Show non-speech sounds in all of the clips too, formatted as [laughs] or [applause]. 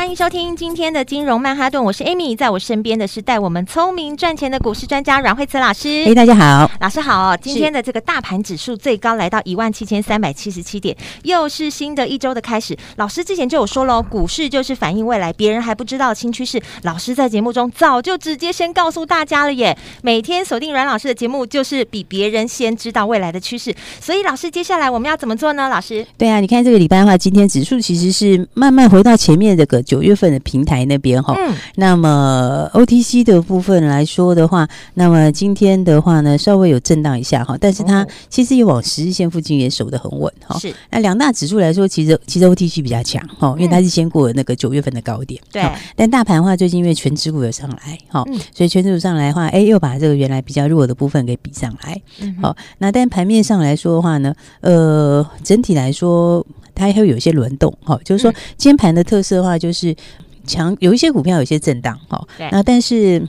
欢迎收听今天的金融曼哈顿，我是 Amy，在我身边的是带我们聪明赚钱的股市专家阮慧慈老师。哎，大家好，老师好。今天的这个大盘指数最高来到一万七千三百七十七点，又是新的一周的开始。老师之前就有说喽，股市就是反映未来，别人还不知道新趋势，老师在节目中早就直接先告诉大家了耶。每天锁定阮老师的节目，就是比别人先知道未来的趋势。所以老师，接下来我们要怎么做呢？老师，对啊，你看这个礼拜的话，今天指数其实是慢慢回到前面这个。九月份的平台那边哈，嗯，那么 OTC 的部分来说的话，那么今天的话呢，稍微有震荡一下哈，但是它其实也往十日线附近也守得很稳哈。是，那两大指数来说，其实其实 OTC 比较强哈，因为它是先过了那个九月份的高点。对，但大盘的话，最近因为全指股有上来哈，所以全指股上来的话，哎，又把这个原来比较弱的部分给比上来。好，那但盘面上来说的话呢，呃，整体来说。它还会有一些轮动，哈，就是说，今天盘的特色的话，就是强有一些股票有一些震荡，哈，那但是。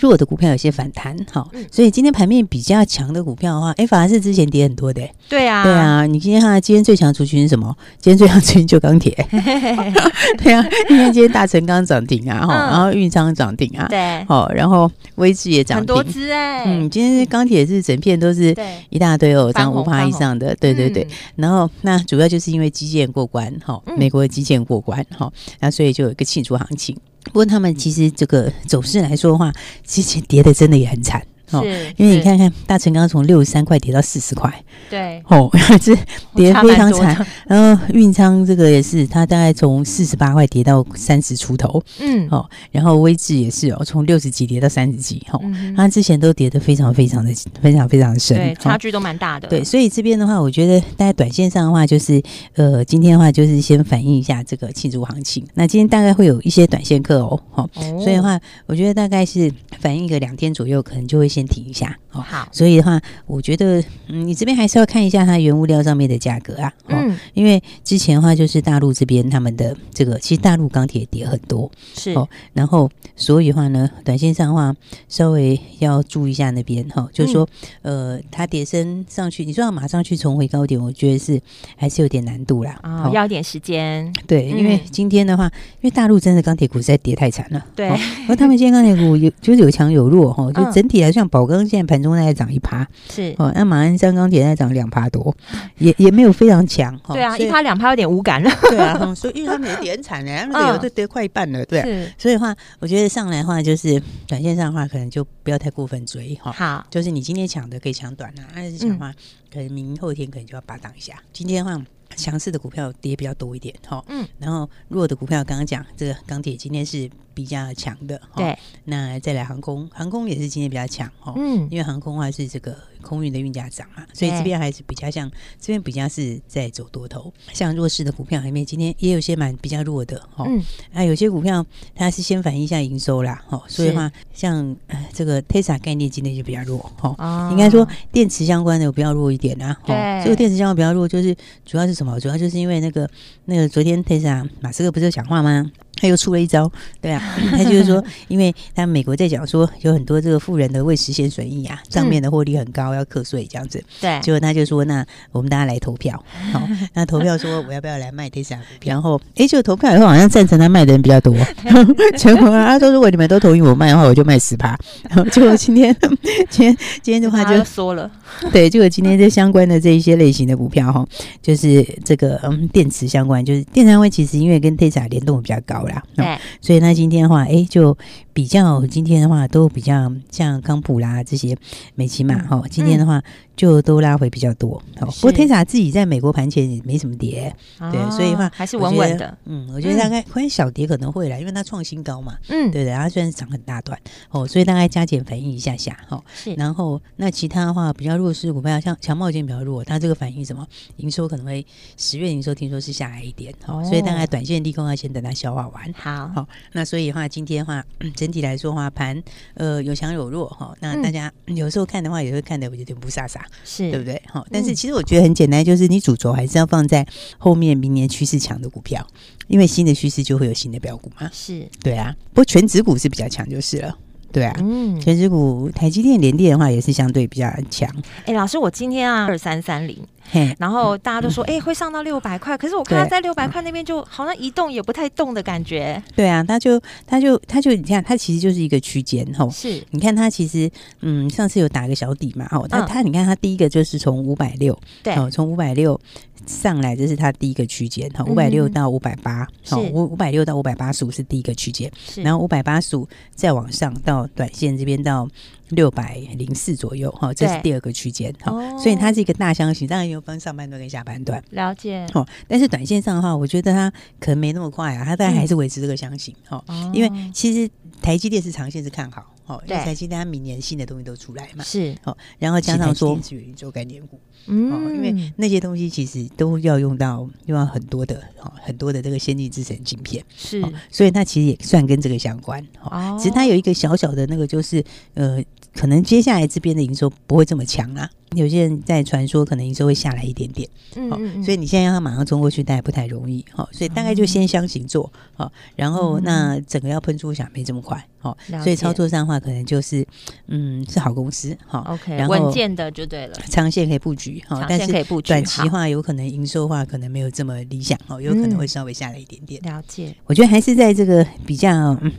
弱的股票有些反弹，好，所以今天盘面比较强的股票的话，哎，反而是之前跌很多的，对啊，对啊，你今天看，今天最强族群是什么？今天最强族群就钢铁，[laughs] 对啊，因为今天大成钢涨停啊，哈，然后运昌涨停啊，对，好，然后威智也涨停，很多只哎，嗯，今天钢铁是整片都是一大堆哦，涨五趴以上的，对对对，然后那主要就是因为基建过关，哈，美国的基建过关，哈，那所以就有一个庆祝行情。不过他们其实这个走势来说的话，之前跌的真的也很惨。哦，因为你看看大成刚刚从六十三块跌到四十块，对，哦，[laughs] 这跌非常惨。然后运昌这个也是，它大概从四十八块跌到三十出头，嗯，哦，然后威智也是哦，从六十几跌到三十几，哦，它之前都跌得非常非常的非常非常深，对，差距都蛮大的。对，所以这边的话，我觉得大家短线上的话，就是呃，今天的话就是先反映一下这个庆祝行情。那今天大概会有一些短线客哦，哦，所以的话，我觉得大概是反映一个两天左右，可能就会先。先停一下，哦，好，所以的话，我觉得，嗯，你这边还是要看一下它原物料上面的价格啊，嗯，因为之前的话就是大陆这边他们的这个，其实大陆钢铁跌很多，是。哦，然后所以的话呢，短线上的话稍微要注意一下那边哈，就是说，呃，它跌升上去，你说要马上去重回高点，我觉得是还是有点难度啦，哦，要点时间，对，因为今天的话，因为大陆真的钢铁股实在跌太惨了，对，而他们今天钢铁股有就是有强有弱哈，就整体来说。宝钢现在盘中在涨一趴，是哦。那马鞍山钢铁在涨两趴多，也也没有非常强哈。对啊，一趴两趴有点无感了。[laughs] 对啊，所以因为他们也跌很惨嘞，他们有的跌快一半了。对，所以的话，我觉得上来的话，就是短线上的话，可能就不要太过分追哈。好，就是你今天抢的可以抢短啊，但是抢的话，可能明后天可能就要把档一下。今天的话，强势的股票跌比较多一点哈。嗯，然后弱的股票刚刚讲这个钢铁今天是。比较强的，对，那再来航空，航空也是今天比较强哈，嗯，因为航空的话是这个空运的运价涨嘛，所以这边还是比较像，这边比较是在走多头，像弱势的股票里面，今天也有些蛮比较弱的哈，嗯，啊，有些股票它是先反映一下营收啦，哈，所以的话像这个 Tesla 概念今天就比较弱哈，应该说电池相关的比较弱一点啊，哈，这个电池相关比较弱，就是主要是什么？主要就是因为那个那个昨天 Tesla 马斯克不是有讲话吗？他又出了一招，对啊，[laughs] 他就是说，因为他美国在讲说有很多这个富人的未实现损益啊，账面的获利很高，要课税这样子。对，结果他就说，那我们大家来投票，[laughs] 好，那投票说我要不要来卖 Tesla 股票？[laughs] 然后，哎，就投票以后好像赞成他卖的人比较多。结果啊，他说如果你们都同意我卖的话，我就卖十趴。然后结果今天，今天，今天的话就说了，对，结果今天这相关的这一些类型的股票哈，就是这个嗯电池相关，就是电池相关，其实因为跟 Tesla 联动比较高。对，所以那今天的话，哎，就。比较今天的话都比较像康普啦这些美琪玛哈，今天的话就都拉回比较多。好，不过 Tesla 自己在美国盘前也没什么跌，对，所以的话还是稳稳的。嗯，我觉得大概可能小跌可能会来，因为它创新高嘛。嗯，对的，它虽然涨很大段哦，所以大概加减反应一下下哈。是，然后那其他的话比较弱势股票，像强茂今天比较弱，它这个反应什么？营收可能会十月营收听说是下来一点，哦，所以大概短线利空要先等它消化完。好，好，那所以的话今天的话整体来说的话盘呃有强有弱哈。那大家 [clears throat] 有时候看的话也会看得有点不飒飒，是对不对？哈，但是其实我觉得很简单，就是你主轴还是要放在后面明年趋势强的股票，因为新的趋势就会有新的标股嘛。是对啊，不过全指股是比较强就是了。对啊，嗯，全指股台积电、联电的话也是相对比较强。哎，老师，我今天啊二三三零。嘿，然后大家都说，哎、嗯欸，会上到六百块，可是我看它在六百块那边，就好像一动也不太动的感觉。对啊，他就他就他就你看，它其实就是一个区间吼。是，你看它其实，嗯，上次有打个小底嘛，吼，它它你看它第一个就是从五百六，对，从五百六上来，这是它第一个区间，哈，五百六到五百八，好，五五百六到五百八十五是第一个区间，然后五百八十五再往上到短线这边到。六百零四左右哈，这是第二个区间哈，哦、所以它是一个大箱型，当然有分上半段跟下半段。了解哦，但是短线上的话，我觉得它可能没那么快啊，它大概还是维持这个箱型哈，嗯、因为其实台积电是长线是看好。哦，因为台积电它明年新的东西都出来嘛，是哦，然后加上说是元宇宙概念股，嗯，因为那些东西其实都要用到用到很多的哦，很多的这个先进制程晶片，是，所以它其实也算跟这个相关哦。其实它有一个小小的那个，就是呃，可能接下来这边的营收不会这么强啊。有些人在传说可能营收会下来一点点，嗯，嗯，所以你现在让他马上冲过去，大概不太容易，哈，所以大概就先箱型做，好，然后那整个要喷出，想没这么快，好，所以操作上的话，可能就是，嗯，是好公司，哈，OK，然后稳健的就对了，长线可以布局，哈，但是短期的话有可能营收的话可能没有这么理想，哦，有可能会稍微下来一点点，了解，我觉得还是在这个比较，嗯，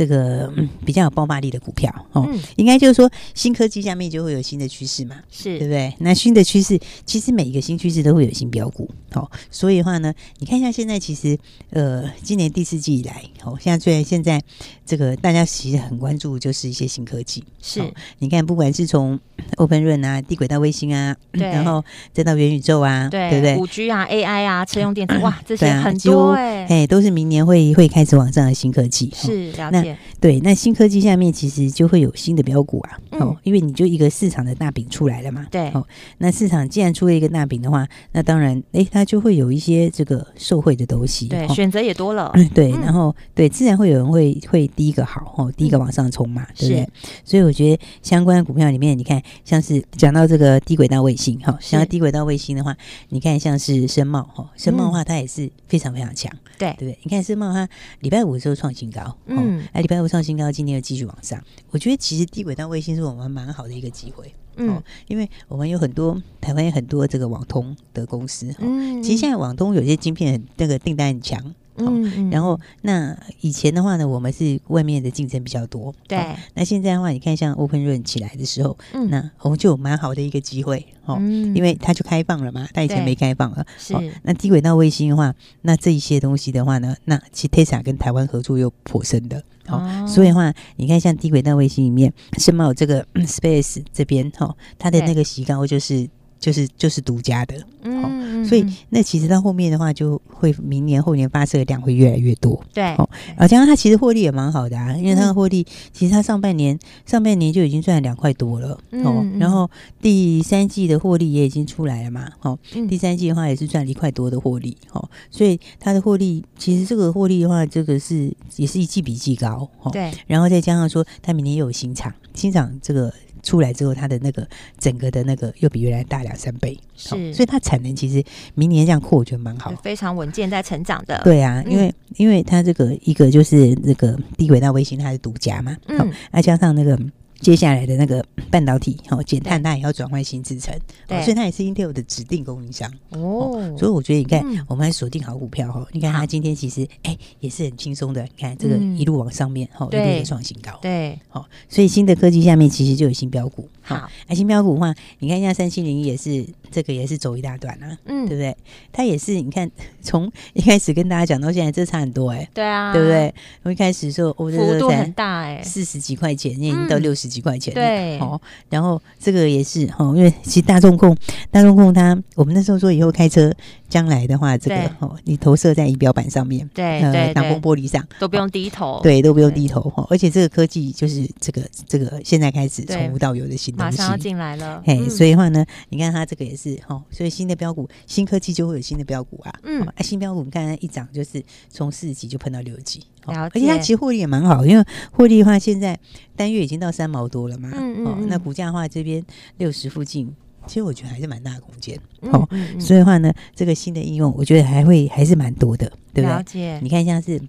这个嗯比较有爆发力的股票，哦，应该就是说新科技下面就会有新的趋势嘛，是。对不对？那新的趋势，其实每一个新趋势都会有新标股，好、哦，所以的话呢，你看一下现在，其实呃，今年第四季以来，好、哦，现在虽然现在这个大家其实很关注，就是一些新科技，是、哦。你看，不管是从 OpenRun 啊，地轨道卫星啊，对然后再到元宇宙啊，对，对不对？五 G 啊，AI 啊，车用电子，哇，这些很多哎、欸，都是明年会会开始往上的新科技，是了解。对，那新科技下面其实就会有新的标股啊，哦，嗯、因为你就一个市场的大饼出来了嘛。对，哦，那市场既然出了一个大饼的话，那当然，哎，它就会有一些这个受惠的东西，对，选择也多了，[laughs] 嗯对，然后对，自然会有人会会第一个好，哦，第一个往上冲嘛，对不对？所以我觉得相关股票里面，你看，像是讲到这个低轨道卫星，哈，讲到低轨道卫星的话，你看像是深茂，哈，深茂的话，它也是非常非常强，对，对不对？你看深茂，它礼拜五的时候创新高，嗯，哎，礼拜五上新高，今天又继续往上，我觉得其实低轨道卫星是我们蛮好的一个机会。嗯，因为我们有很多台湾有很多这个网通的公司，嗯，其实现在网通有些晶片那个订单很强，嗯，然后那以前的话呢，我们是外面的竞争比较多，对，那现在的话，你看像 OpenRun 起来的时候，嗯，那我们就有蛮好的一个机会，哦，因为它就开放了嘛，它以前没开放了，是，那低轨道卫星的话，那这一些东西的话呢，那其实 Tesla 跟台湾合作又颇深的。哦，所以的话，你看像低轨道卫星里面，深茂这个 Space 这边哈，它的那个席高就是就是就是独家的，嗯，所以那其实到后面的话，就会明年后年发射的量会越来越多，对，哦，而加上它其实获利也蛮好的啊，因为它的获利其实它上半年上半年就已经赚了两块多了，哦，然后第三季的获利也已经出来了嘛，哦，第三季的话也是赚了一块多的获利，哦，所以它的获利其实这个获利的话，这个是也是一季比一季高，哦，对，然后再加上说它明年又有新厂，新厂这个。出来之后，它的那个整个的那个又比原来大两三倍，是，所以它产能其实明年这样扩，我觉得蛮好，非常稳健在成长的。对啊，因为、嗯、因为它这个一个就是那个低轨道卫星，它是独家嘛，嗯，再加上那个。接下来的那个 [clears throat] 半导体，哦，减碳它也要转换新制程，对，所以它也是 Intel 的指定供应商哦。所以我觉得你看，我们还锁定好股票哈。你看它今天其实哎也是很轻松的，你看这个一路往上面，哈，一路的创新高，对，好，所以新的科技下面其实就有新标股，好，爱心标股的话，你看一下三七零也是这个也是走一大段啊，嗯，对不对？它也是你看 [laughs] 从一开始跟大家讲到现在，这差很多哎、欸，对啊，对不对？我一开始说我幅度很大哎，四十几块钱，已经到六十几块钱、嗯，对，哦，然后这个也是哈，因为其实大众控大众控它，我们那时候说以后开车将来的话，这个哦，你投射在仪表板上面，对对，挡风玻璃上都不用低头，对，都不用低头哈，而且这个科技就是这个这个现在开始从无到有的新马上要进来了，嘿，所以的话呢，你看它这个也是哈，所以新的标股，新科技就会有新的标股啊，嗯，新标股你看它一涨就是从四十几就喷到六十几，而且它其实获利也蛮好，因为获利的话现在单月已经到三毛多了嘛，嗯嗯，那股价的话这边六十附近。其实我觉得还是蛮大的空间，好、嗯嗯嗯，所以的话呢，这个新的应用，我觉得还会还是蛮多的，对不对？了解。你看像是。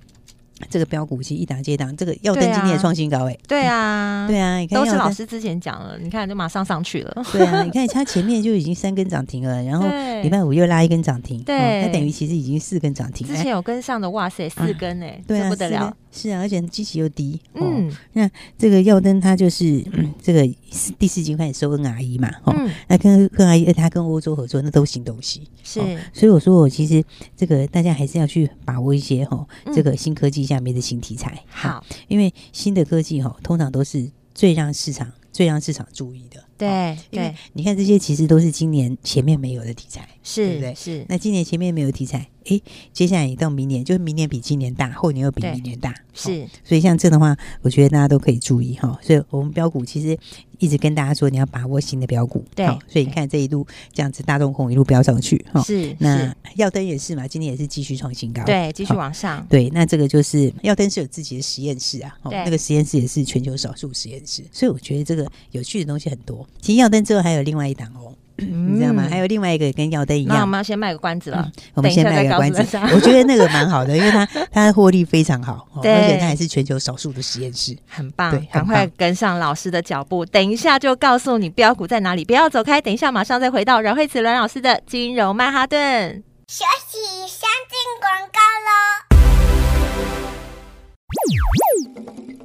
这个标股其实一档接一档，这个耀登今天也创新高哎，对啊，[laughs] 对啊，你看都是老师之前讲了，你看就马上上去了，对啊，你看它前面就已经三根涨停了，然后礼拜五又拉一根涨停，对，它等于其实已经四根涨停，之前有跟上的，哇塞，四根哎，对啊，不得了，是啊，而且基期又低，嗯，那这个耀登它就是这个第四季开始收 NRE 嘛，哦，那跟跟 R E 它跟欧洲合作，那都新东西，是，所以我说我其实这个大家还是要去把握一些哈，这个新科技。下面的新题材。好，因为新的科技哈，通常都是最让市场最让市场注意的。对，因为你看这些其实都是今年前面没有的题材，是对不对？是。那今年前面没有题材，哎，接下来到明年，就是明年比今年大，后年又比明年大，是。所以像这样的话，我觉得大家都可以注意哈。所以我们标股其实一直跟大家说，你要把握新的标股。对。所以你看这一路这样子，大众控一路飙上去哈。是。那耀登也是嘛，今天也是继续创新高，对，继续往上。对，那这个就是耀登是有自己的实验室啊，那个实验室也是全球少数实验室，所以我觉得这个有趣的东西很多。其实耀灯之后还有另外一档哦，嗯、你知道吗？还有另外一个跟耀灯一样。那我们要先卖个关子了，嗯、我们先卖个关子。我觉得那个蛮好的，[laughs] 因为它它的获利非常好，而且它还是全球少数的实验室，很棒。赶快跟上老师的脚步，等一下就告诉你标股在哪里，不要走开。等一下马上再回到阮慧慈阮老师的金融曼哈顿。休息，先进广告喽。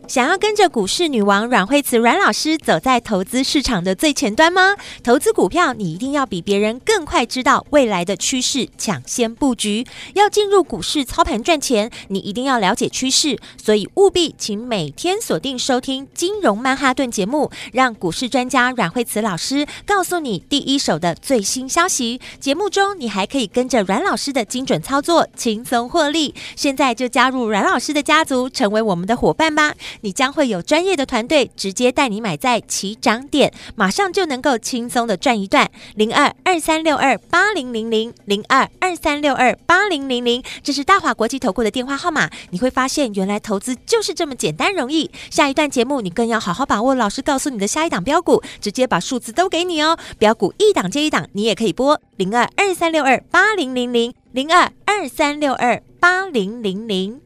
想要跟着股市女王阮慧慈阮老师走在投资市场的最前端吗？投资股票，你一定要比别人更快知道未来的趋势，抢先布局。要进入股市操盘赚钱，你一定要了解趋势。所以务必请每天锁定收听《金融曼哈顿》节目，让股市专家阮慧慈老师告诉你第一手的最新消息。节目中，你还可以跟着阮老师的精准操作，轻松获利。现在就加入阮老师的家族，成为我们的伙伴吧！你将会有专业的团队直接带你买在起涨点，马上就能够轻松的赚一段。零二二三六二八零零零零二二三六二八零零零，这是大华国际投顾的电话号码。你会发现，原来投资就是这么简单容易。下一段节目，你更要好好把握老师告诉你的下一档标股，直接把数字都给你哦。标股一档接一档，你也可以拨零二二三六二八零零零零二二三六二八零零零。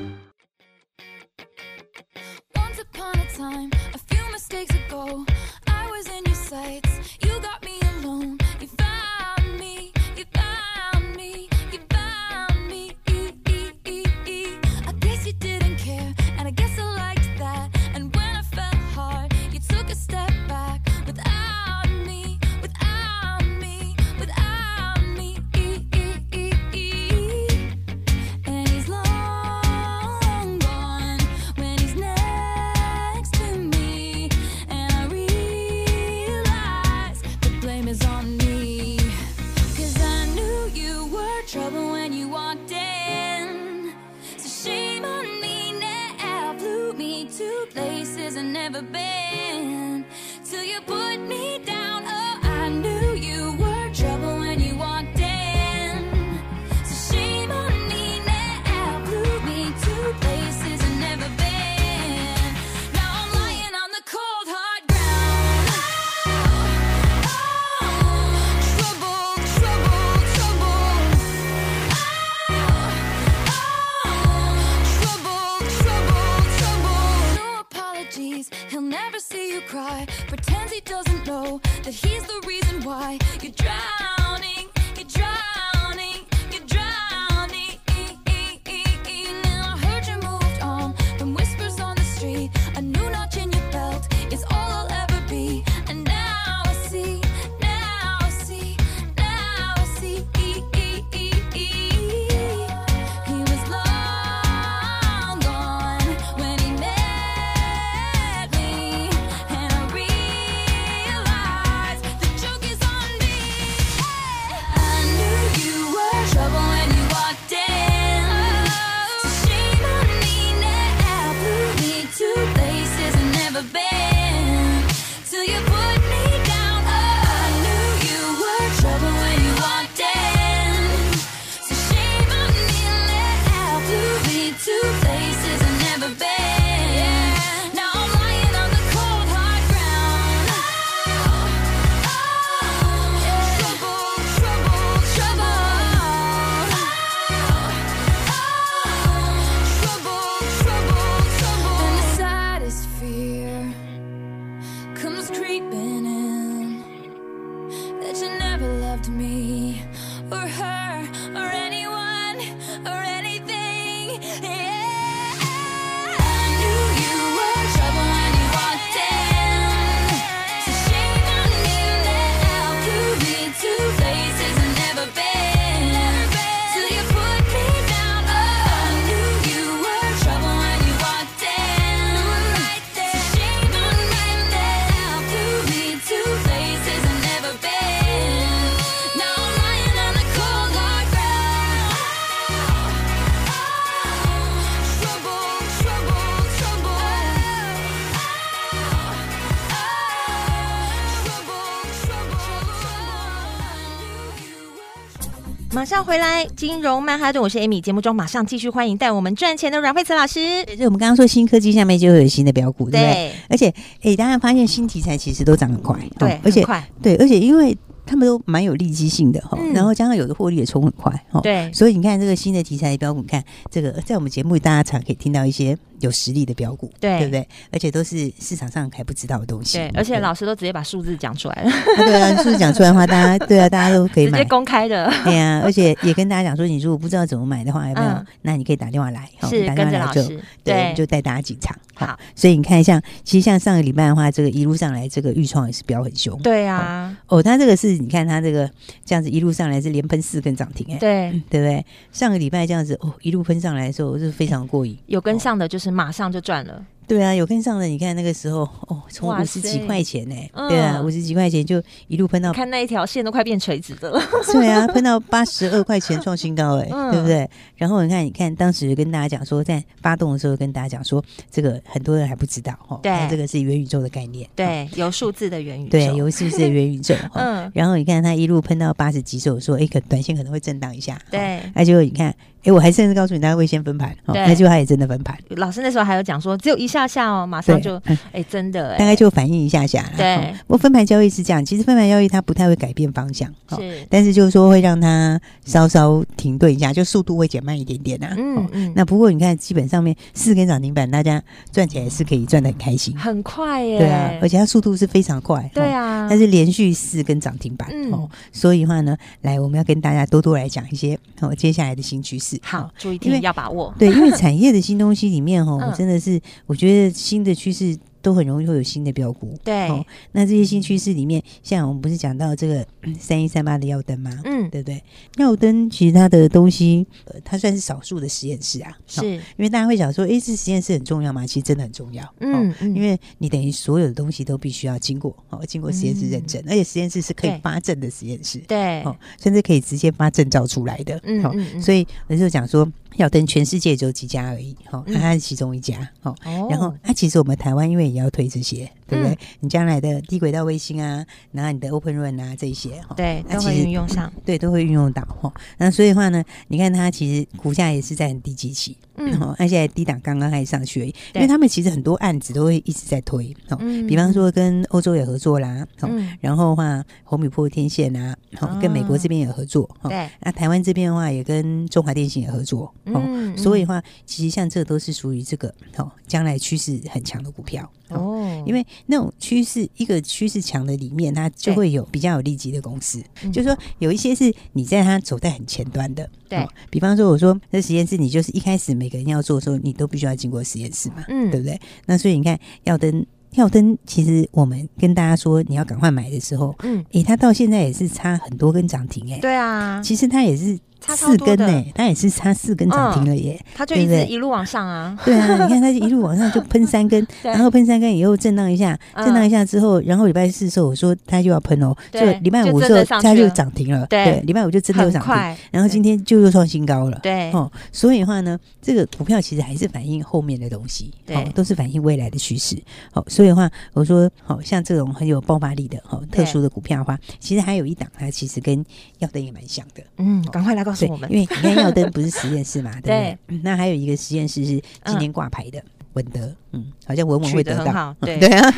上回来，金融曼哈顿，我是 Amy。节目中马上继续欢迎带我们赚钱的阮慧慈老师。对，就我们刚刚说新科技下面就会有新的标股，对不对？而且，哎，大家发现新题材其实都涨很快，对，而且快，对，而且因为。他们都蛮有利基性的哈，嗯、然后加上有的获利也冲很快哈，对，所以你看这个新的题材的标股，你看这个在我们节目大家常可以听到一些有实力的标股，对，对不对？而且都是市场上还不知道的东西，对，而且老师都直接把数字讲出来了，对啊，数字讲出来的话，大家对啊，大家都可以买，直接公开的，对啊，而且也跟大家讲说，你如果不知道怎么买的话，有没有？嗯、那你可以打电话来，是打电话来就对，就带大家进场。好，所以你看，像其实像上个礼拜的话，这个一路上来，这个预创也是飙很凶，对啊，哦，他这个是你看他这个。这样子一路上来是连喷四根涨停哎，对对不对？上个礼拜这样子哦，一路喷上来的时候，是非常过瘾。有跟上的就是马上就赚了。对啊，有跟上的，你看那个时候哦，从五十几块钱呢，嗯、对啊，五十几块钱就一路喷到，看那一条线都快变垂直的了。[laughs] 对啊，喷到八十二块钱创新高哎，嗯、对不对？然后你看，你看当时跟大家讲说，在发动的时候跟大家讲说，这个很多人还不知道哈，对，这个是元宇宙的概念，对，有数字的元宇宙，对，有数字的元宇宙。[laughs] 嗯，然后你看它一路喷到八十几，时候说，哎，可短线可能会震荡一下，对，那结果你看。哎，我还甚至告诉你，大家会先分盘，哦、就他也真的分盘。老师那时候还有讲说，只有一下下哦，马上就，哎、嗯，真的，大概就反应一下下。对，不过分盘交易是这样，其实分盘交易它不太会改变方向，是、哦，但是就是说会让它稍稍停顿一下，就速度会减慢一点点呐、啊。嗯嗯。嗯，那不过你看，基本上面四根涨停板，大家赚起来是可以赚的很开心，很快耶。对啊，而且它速度是非常快。对啊。但是连续四根涨停板，嗯、哦，所以的话呢，来我们要跟大家多多来讲一些哦接下来的新趋势。好，注意听。要把握对，因为产业的新东西里面哈，[laughs] 我真的是我觉得新的趋势。都很容易会有新的标股，对、哦。那这些新趋势里面，像我们不是讲到这个三一三八的耀登吗？嗯，对不对？耀登其实它的东西，呃，它算是少数的实验室啊。是、哦，因为大家会想说，哎，这实验室很重要吗？其实真的很重要。嗯，哦、因为你等于所有的东西都必须要经过哦，经过实验室认证，嗯、而且实验室是可以发证的实验室，对，哦，甚至可以直接发证照出来的。嗯，嗯，嗯、哦，所以我就讲说。耀登全世界只有几家而已，哈，它是其中一家，哦，然后它其实我们台湾因为也要推这些，对不对？嗯、你将来的低轨道卫星啊，然后你的 Open Run 啊这些，对，都会运用上，对，都会运用到哈。那所以的话呢，你看它其实股价也是在很低基期，嗯，而且低档刚刚开始上去而已，因为他们其实很多案子都会一直在推，哦，比方说跟欧洲也合作啦，嗯，然后的话红米破天线啊，好，跟美国这边也合作，对，那台湾这边的话也跟中华电信也合作，嗯，所以的话其实像这都是属于这个，哦，将来趋势很强的股票哦，因为那种趋势一个趋势强的里面，它就会有比较有利基的公司，就是说有一些是你在它走在很前端的，对，比方说我说那实验室，你就是一开始每个人要做的时候，你都必须要经过实验室嘛，嗯，对不对？那所以你看耀登。耀灯其实我们跟大家说你要赶快买的时候，嗯，诶，它到现在也是差很多根涨停，哎，对啊，其实它也是。差四根呢，它也是差四根涨停了耶，它就一直一路往上啊。对啊，你看它一路往上就喷三根，[laughs] 然后喷三根以后震荡一下，震荡一下之后，然后礼拜四的时候我说它就要喷哦，就礼拜五时候它就涨停了，对，礼拜五就真的又涨停，然后今天就又创新高了，对。哦，所以的话呢，这个股票其实还是反映后面的东西，哦，都是反映未来的趋势，哦，所以的话我说，好像这种很有爆发力的哈特殊的股票的话，其实还有一档它其实跟耀登也蛮像的，嗯，赶快来告诉我们，因为你看耀登不是实验室嘛，[laughs] 对不对？那还有一个实验室是今年挂牌的稳德，嗯，好像稳稳会得。到，[laughs] 对。对啊，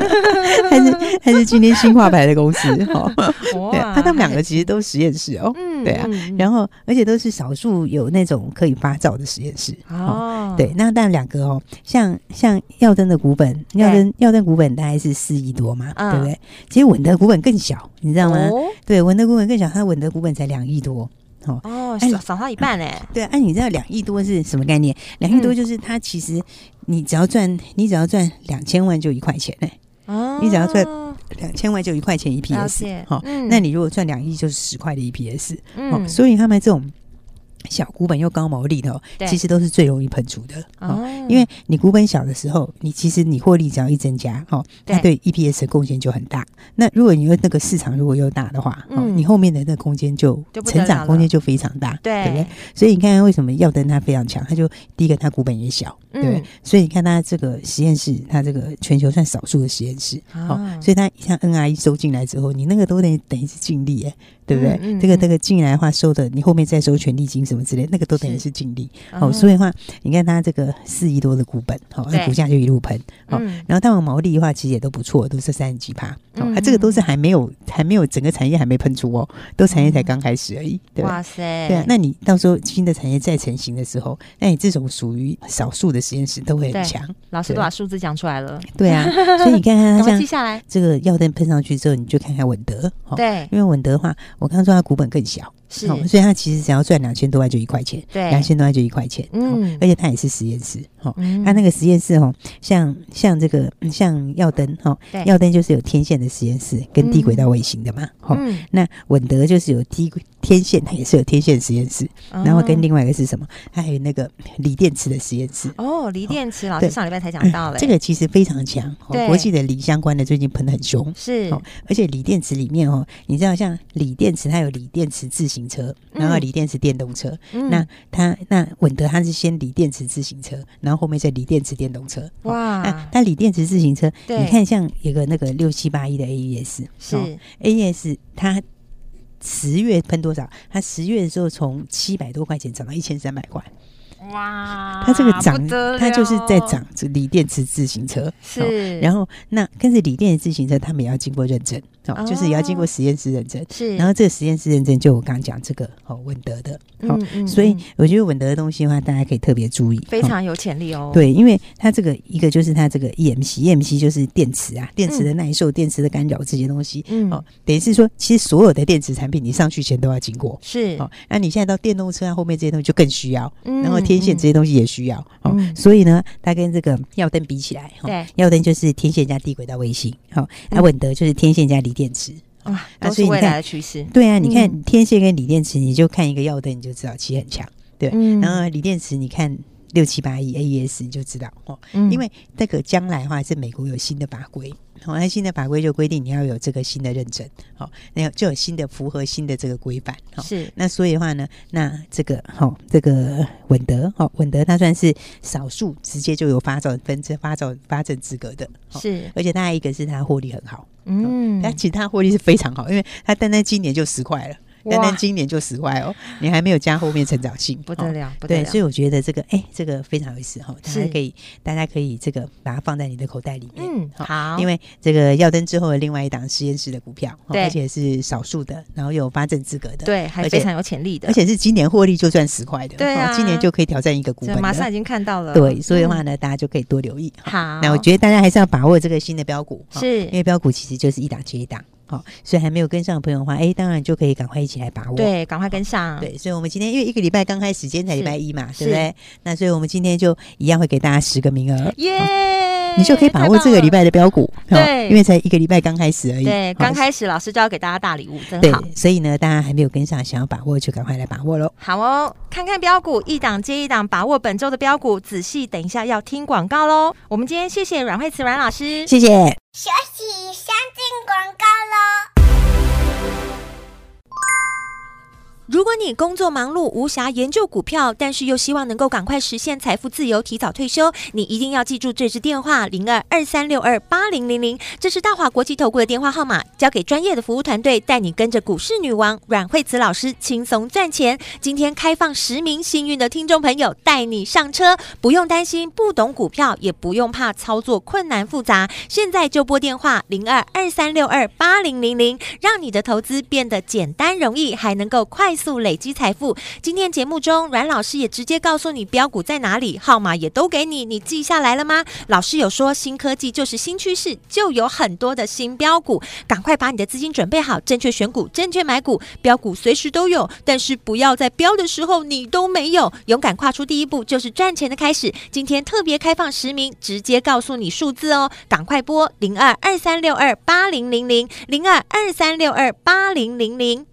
还是还是今天新挂牌的公司 [laughs] 哈，对啊，他们两个其实都实验室哦，对啊，然后而且都是少数有那种可以发照的实验室哦，对，那但两个哦，像像耀登的股本，耀登耀登股本大概是四亿多嘛，对不对？其实稳德股本更小，你知道吗？对，稳德股本更小，它稳德股本才两亿多。哦，少少他一半呢，对，哎，你知道两亿多是什么概念？两亿多就是它其实你只要赚，你只要赚两千万就一块钱哎，哦，你只要赚两千万就一块钱 EPS，好，那你如果赚两亿就是十块的 EPS，嗯，所以他们这种。小股本又高毛利的，哦其实都是最容易喷出的哦。因为你股本小的时候，你其实你获利只要一增加，哦，它对 EPS 的贡献就很大。那如果你说那个市场如果又大的话，哦，你后面的那空间就成长空间就非常大，对不对？所以你看看为什么耀登它非常强，它就第一个它股本也小，对。所以你看它这个实验室，它这个全球算少数的实验室，好，所以它像 NRE 收进来之后，你那个都得等于是净利哎。对不对？嗯嗯、这个这个进来的话收的，你后面再收权利金什么之类，那个都等于是净利。好、哦，所以的话，你看它这个四亿多的股本，好、哦，那股价就一路喷。好、然后他们毛利的话，其实也都不错，都是三十几趴。好、哦，它、这个都是还没有还没有整个产业还没喷出哦，都产业才刚开始而已。对哇塞！对啊，那你到时候新的产业再成型的时候，那你这种属于少数的实验室都会很强。老师都把数字讲出来了。对啊，[laughs] 所以你看看它像记下来，这个耀登喷上去之后，你就看看稳德。哦、对，因为稳德的话。我刚刚说它股本更小，是，所以他其实只要赚两千多万就一块钱，对，两千多万就一块钱，嗯，而且他也是实验室，哦，他那个实验室，哦，像像这个像耀登，哈，耀登就是有天线的实验室跟低轨道卫星的嘛，哦，那稳德就是有低天线，它也是有天线实验室，然后跟另外一个是什么？它还有那个锂电池的实验室。哦，锂电池，老师上礼拜才讲到了，这个其实非常强，国际的锂相关的最近喷的很凶，是，哦而且锂电池里面，哦，你知道像锂电池，它有锂电池自行车，然后锂电池电动车，那它那稳德它是先锂电池自行车，然后后面再锂电池电动车，哇，那它锂电池自行车，你看像有个那个六七八一的 AES，是。AES 它。十月喷多少？它十月的时候从七百多块钱涨到一千三百块。哇！它这个涨，它就是在涨这锂电池自行车。是，然后那跟着锂电池自行车，他们也要经过认证。哦，就是也要经过实验室认证，是。然后这个实验室认证，就我刚刚讲这个哦，稳德的，好，所以我觉得稳德的东西的话，大家可以特别注意，非常有潜力哦。对，因为它这个一个就是它这个 EMC，EMC 就是电池啊，电池的耐受、电池的干扰这些东西，嗯，哦，等于是说，其实所有的电池产品，你上去前都要经过，是。哦，那你现在到电动车啊，后面这些东西就更需要，然后天线这些东西也需要，哦，所以呢，它跟这个耀灯比起来，哈，耀灯就是天线加地轨道卫星，好，那稳德就是天线加锂电池。哇，都是未来的趋势。对啊，你看天线跟锂电池，你就看一个耀灯，你就知道其实很强。对，然后锂电池，你看六七八亿 AES 你就知道哦，嗯、因为那个将来的话是美国有新的法规。好，那新的法规就规定你要有这个新的认证，好，那就有新的符合新的这个规范，好是。那所以的话呢，那这个好，这个稳德，好，稳德它算是少数直接就有发展分证、发展发证资格的，是。而且它还一个是它获利很好，嗯，它其他获利是非常好，因为它单单今年就十块了。单单今年就十块哦，你还没有加后面成长性，[laughs] 不得了，不得了。对，所以我觉得这个，哎，这个非常有意思哈，大家可以，大家可以这个把它放在你的口袋里面，嗯，好。因为这个耀登之后的另外一档实验室的股票，对，而且是少数的，然后有发证资格的，对，还非常有潜力的，而且是今年获利就赚十块的，对啊，今年就可以挑战一个股本，马上已经看到了，对，所以的话呢，大家就可以多留意。好，那我觉得大家还是要把握这个新的标股，是。因为标股其实就是一档接一档。好，所以还没有跟上的朋友的话，哎，当然就可以赶快一起来把握。对，赶快跟上。对，所以我们今天因为一个礼拜刚开始，今天才礼拜一嘛，对不对？那所以我们今天就一样会给大家十个名额。耶，你就可以把握这个礼拜的标股。对，因为才一个礼拜刚开始而已。对，刚开始老师就要给大家大礼物，真好。对，所以呢，大家还没有跟上，想要把握就赶快来把握喽。好哦，看看标股，一档接一档，把握本周的标股。仔细等一下要听广告喽。我们今天谢谢阮慧慈阮老师，谢谢。休息，先进广告喽。如果你工作忙碌，无暇研究股票，但是又希望能够赶快实现财富自由、提早退休，你一定要记住这支电话：零二二三六二八零零零。这是大华国际投顾的电话号码，交给专业的服务团队，带你跟着股市女王阮慧慈老师轻松赚钱。今天开放十名幸运的听众朋友，带你上车，不用担心不懂股票，也不用怕操作困难复杂。现在就拨电话零二二三六二八零零零，让你的投资变得简单容易，还能够快速。速累积财富。今天节目中，阮老师也直接告诉你标股在哪里，号码也都给你，你记下来了吗？老师有说，新科技就是新趋势，就有很多的新标股，赶快把你的资金准备好，正确选股，正确买股，标股随时都有，但是不要在标的时候你都没有，勇敢跨出第一步就是赚钱的开始。今天特别开放实名，直接告诉你数字哦，赶快拨零二二三六二八零零零零二二三六二八零零零。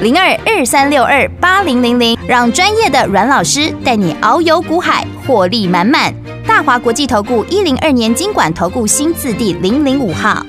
零二二三六二八零零零，让专业的阮老师带你遨游股海，获利满满。大华国际投顾一零二年金管投顾新字第零零五号。